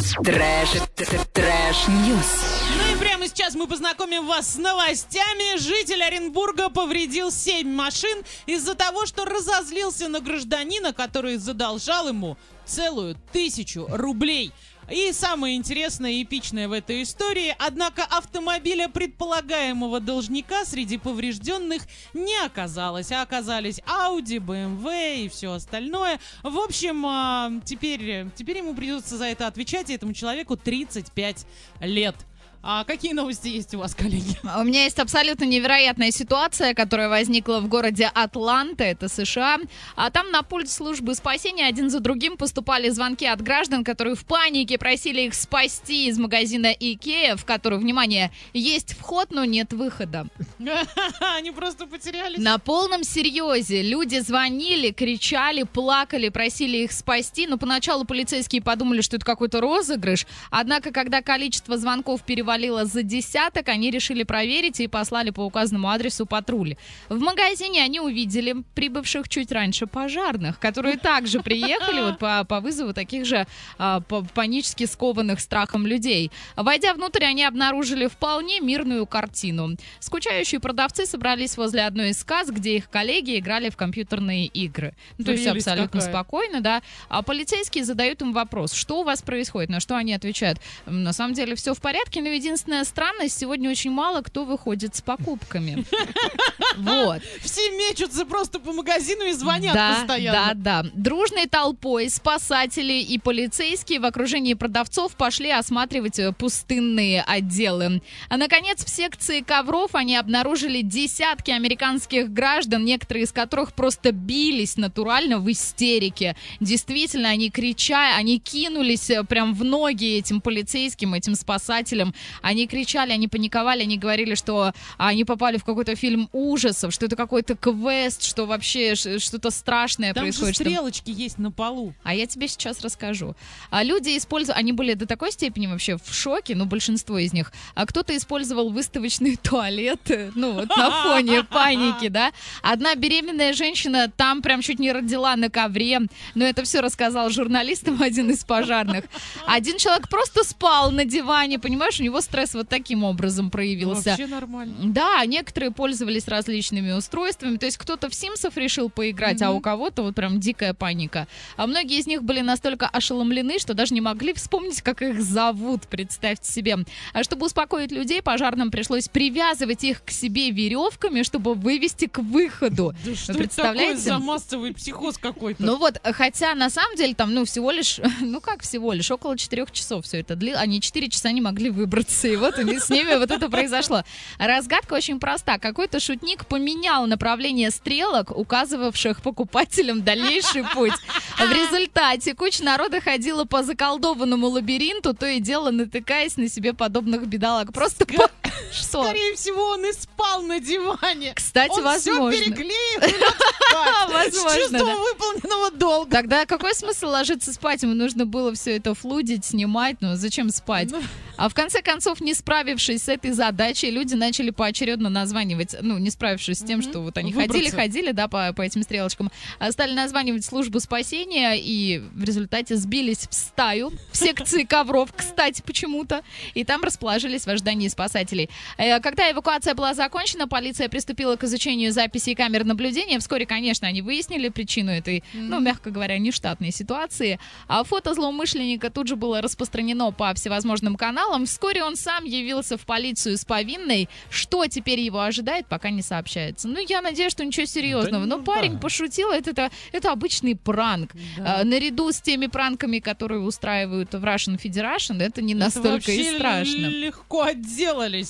Trash, trash news. Ну и прямо сейчас мы познакомим вас с новостями. Житель Оренбурга повредил 7 машин из-за того, что разозлился на гражданина, который задолжал ему целую тысячу рублей. И самое интересное и эпичное в этой истории, однако автомобиля предполагаемого должника среди поврежденных не оказалось, а оказались Audi, BMW и все остальное. В общем, а, теперь, теперь ему придется за это отвечать, и этому человеку 35 лет. А какие новости есть у вас, коллеги? У меня есть абсолютно невероятная ситуация, которая возникла в городе Атланта, это США. А там на пульт службы спасения один за другим поступали звонки от граждан, которые в панике просили их спасти из магазина Икея, в который, внимание, есть вход, но нет выхода. Они просто потерялись. На полном серьезе люди звонили, кричали, плакали, просили их спасти. Но поначалу полицейские подумали, что это какой-то розыгрыш. Однако, когда количество звонков перевалило за десяток, они решили проверить и послали по указанному адресу патруль. В магазине они увидели прибывших чуть раньше пожарных, которые также приехали вот по, по вызову таких же а, по- панически скованных страхом людей. Войдя внутрь, они обнаружили вполне мирную картину. Скучающие продавцы собрались возле одной из касс, где их коллеги играли в компьютерные игры. Ну, то есть абсолютно какая. спокойно, да. А полицейские задают им вопрос, что у вас происходит, на что они отвечают. «М, На самом деле все в порядке, но единственная странность, сегодня очень мало кто выходит с покупками. Вот. Все мечутся просто по магазину и звонят Да, постоянно. да, да. Дружной толпой спасатели и полицейские в окружении продавцов пошли осматривать э, пустынные отделы. А, наконец, в секции ковров они обнаружили десятки американских граждан, некоторые из которых просто бились натурально в истерике. Действительно, они кричали, они кинулись э, прям в ноги этим полицейским, этим спасателям. Они кричали, они паниковали, они говорили, что они попали в какой-то фильм ужасов, что это какой-то квест, что вообще что-то страшное Там же происходит. что- стрелочки есть на полу. а я тебе сейчас расскажу. А люди используют, они были до такой степени вообще в шоке, ну, большинство из них. А кто-то использовал выставочные туалеты, ну, вот на фоне паники, да. Одна беременная женщина там прям чуть не родила на ковре, но это все рассказал журналистам один из пожарных. Один человек просто спал на диване, понимаешь, у него стресс вот таким образом проявился. Вообще нормально. Да, некоторые пользовались различными устройствами. То есть кто-то в Симсов решил поиграть, а у кого-то вот прям дикая паника. А многие из них были настолько ошеломлены, что даже не могли вспомнить, как их зовут, представьте себе. А чтобы успокоить людей, пожарным пришлось привязывать их к себе веревками, чтобы вывести к выходу. Да что это такое представляете? за массовый психоз какой-то? Ну вот, хотя на самом деле там, ну, всего лишь, ну как всего лишь, около четырех часов все это длилось. Они четыре часа не могли выбраться, и вот с ними вот это произошло. Разгадка очень проста. Какой-то шутник поменял направление стрелок, указывавших покупателям дальнейший путь. В результате куча народа ходила по заколдованному лабиринту, то и дело натыкаясь на себе подобных бедолаг. Просто по... Что? Скорее всего, он и спал на диване. Кстати, он возможно. все переклеил. Возможно, С чувством да. выполненного долга. Тогда какой смысл ложиться спать? Ему нужно было все это флудить, снимать, ну зачем спать? Ну. А в конце концов, не справившись с этой задачей, люди начали поочередно названивать, ну, не справившись с тем, Мгм. что вот они Выбраться. ходили, ходили, да, по, по этим стрелочкам, а стали названивать службу спасения и в результате сбились в стаю в секции ковров, кстати, почему-то, и там расположились в ожидании спасателей. Э, Когда эвакуация была закончена, полиция приступила к изучению записей камер наблюдения. Вскоре, конечно, они выяснили причину этой, ну, мягко говоря, нештатной ситуации. А фото злоумышленника тут же было распространено по всевозможным каналам. Вскоре он сам явился в полицию с повинной. Что теперь его ожидает, пока не сообщается. Ну, я надеюсь, что ничего серьезного. ну Но парень да. пошутил, это, это, это обычный пранк. Да. А, наряду с теми пранками, которые устраивают в Russian Federation, это не Это настолько и страшно. легко отделались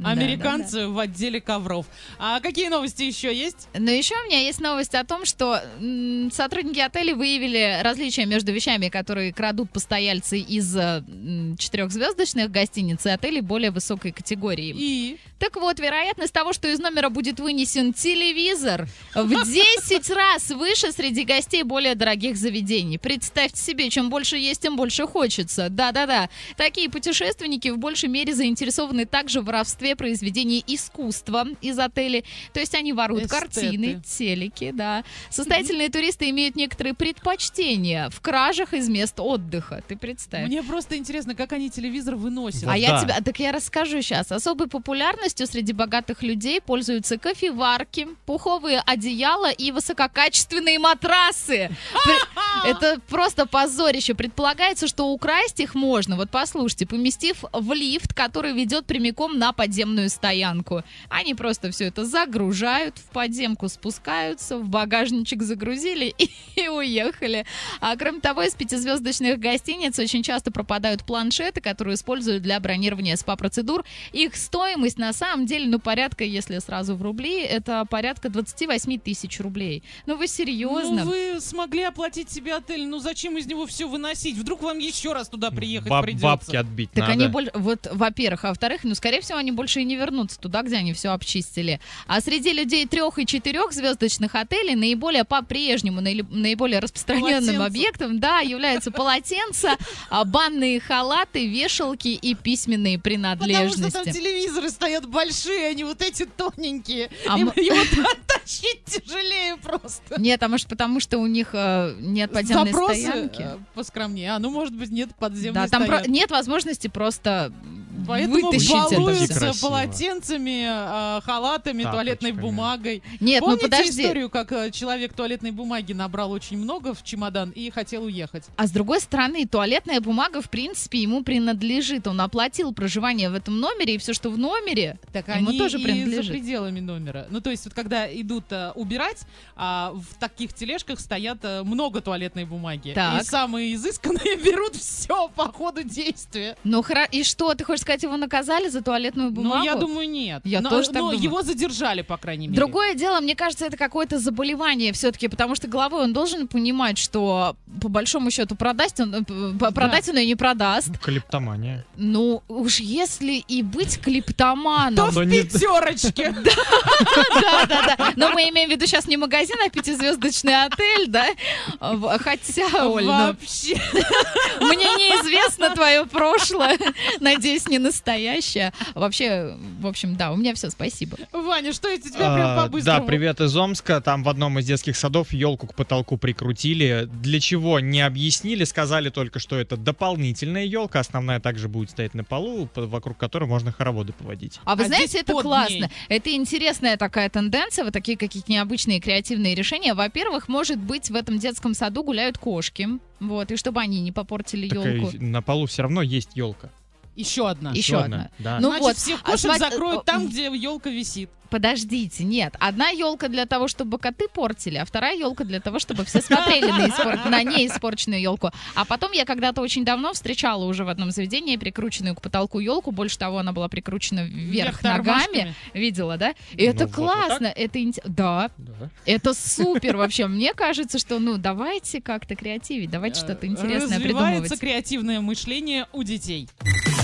Да, американцы в отделе ковров. А какие новости еще есть? Но еще у меня есть новость о том, что м, сотрудники отеля выявили различия между вещами, которые крадут постояльцы из э, четырехзвездочных гостиниц и отелей более высокой категории. И Так вот, вероятность того, что из номера будет вынесен телевизор, в 10 раз выше среди гостей более дорогих заведений. Представьте себе, чем больше есть, тем больше хочется. Да-да-да. Такие путешественники в большей мере заинтересованы также в воровстве себе произведения искусства из отелей. То есть они воруют Эстеты. картины, телеки, да. Состоятельные туристы имеют некоторые предпочтения в кражах из мест отдыха. Ты представь. Мне просто интересно, как они телевизор выносят. А Вот я да. тебе, так я расскажу сейчас. Особой популярностью среди богатых людей пользуются кофеварки, пуховые одеяла и высококачественные матрасы. Это просто позорище. Предполагается, что украсть их можно, вот послушайте, поместив в лифт, который ведет прямиком на подземную стоянку. Они просто все это загружают, в подземку спускаются, в багажничек загрузили и, и уехали. А кроме того, из пятизвездочных гостиниц очень часто пропадают планшеты, которые используют для бронирования СПА-процедур. Их стоимость на самом деле, ну, порядка, если сразу в рубли, это порядка 28 тысяч рублей. Ну, вы серьезно? Ну, вы смогли оплатить себе отель, ну зачем из него все выносить? Вдруг вам еще раз туда приехать Баб- придется? бабки отбить Так надо. они больше, вот, во-первых, а во-вторых, ну, скорее всего, они больше и не вернутся туда, где они все обчистили. А среди людей трех и четырех звездочных отелей наиболее по-прежнему, наиболее распространенным Полотенца. объектом, да, являются полотенца, а, банные халаты, вешалки и письменные Потому что там принадлежности. телевизоры стоят большие, они вот эти тоненькие. А Им его тащить тяжелее просто. Нет, а может потому, что у них э, нет подземной Запросы стоянки? э, поскромнее. А, ну, может быть, нет подземной Да, там про- нет возможности просто Поэтому вытащить балуются полотенцами, э, халатами, туалетной Тапочками. бумагой. Нет, Помните ну подожди. историю, как э, человек туалетной бумаги набрал очень много в чемодан и хотел уехать? А с другой стороны, туалетная бумага, в принципе, ему принадлежит. Он оплатил проживание в этом номере, и все, что в номере, Так Ему они тоже и принадлежит. за пределами номера. Ну, то есть, вот когда идут э, убирать, а, в таких тележках стоят э, много туалетной бумаги. Так. И самые изысканные берут все по ходу действия. Ну, хра... и что, ты хочешь сказать, его наказали за туалетную бумагу? Ну, я думаю, нет. Я но, тоже так но думаю. его задержали, по крайней мере. Другое дело, мне кажется, это какое-то заболевание все-таки, потому что головой он должен понимать, что по большому счету продать он, э, продать он ее не продаст. Клептомания. Ну, уж если и быть клиптоманом, То в пятерочке. да, да, да. Но мы имеем в виду сейчас не магазин, а пятизвездочный отель, да? Хотя, Оль, ну, Вообще. мне неизвестно твое прошлое. Надеюсь, не настоящее. Вообще, в общем, да, у меня все, спасибо. Ваня, что это тебя прям А, по-быстрому? Да, привет из Омска. Там в одном из детских садов елку к потолку прикрутили. Для чего не объяснили, сказали только, что это дополнительная елка. Основная также будет стоять на полу, по- вокруг которой можно хороводы поводить. А вы А знаете, это классно. ней. Это интересная такая тенденция, вот такие какие-то необычные креативные решения. Во-первых, может быть, в этом детском саду гуляют кошки. Вот, и чтобы они не попортили Так, елку. э, на полу все равно есть елка. Еще одна. Еще одна. Да. Ну Значит, вот, всех а кошек смотри- закроют э, там, где елка висит. Подождите, нет. Одна елка для того, чтобы коты портили, а вторая елка для того, чтобы все смотрели на, испор- на неиспорченную елку. А потом я когда-то очень давно встречала уже в одном заведении прикрученную к потолку елку. Больше того, она была прикручена вверх, Вверх ногами. Видела, да? И Ну это вот, вот классно. это инте- Да, Да. это супер вообще. Мне кажется, что, ну, давайте как-то креативить, давайте что-то интересное Развивается придумывать. креативное мышление у детей.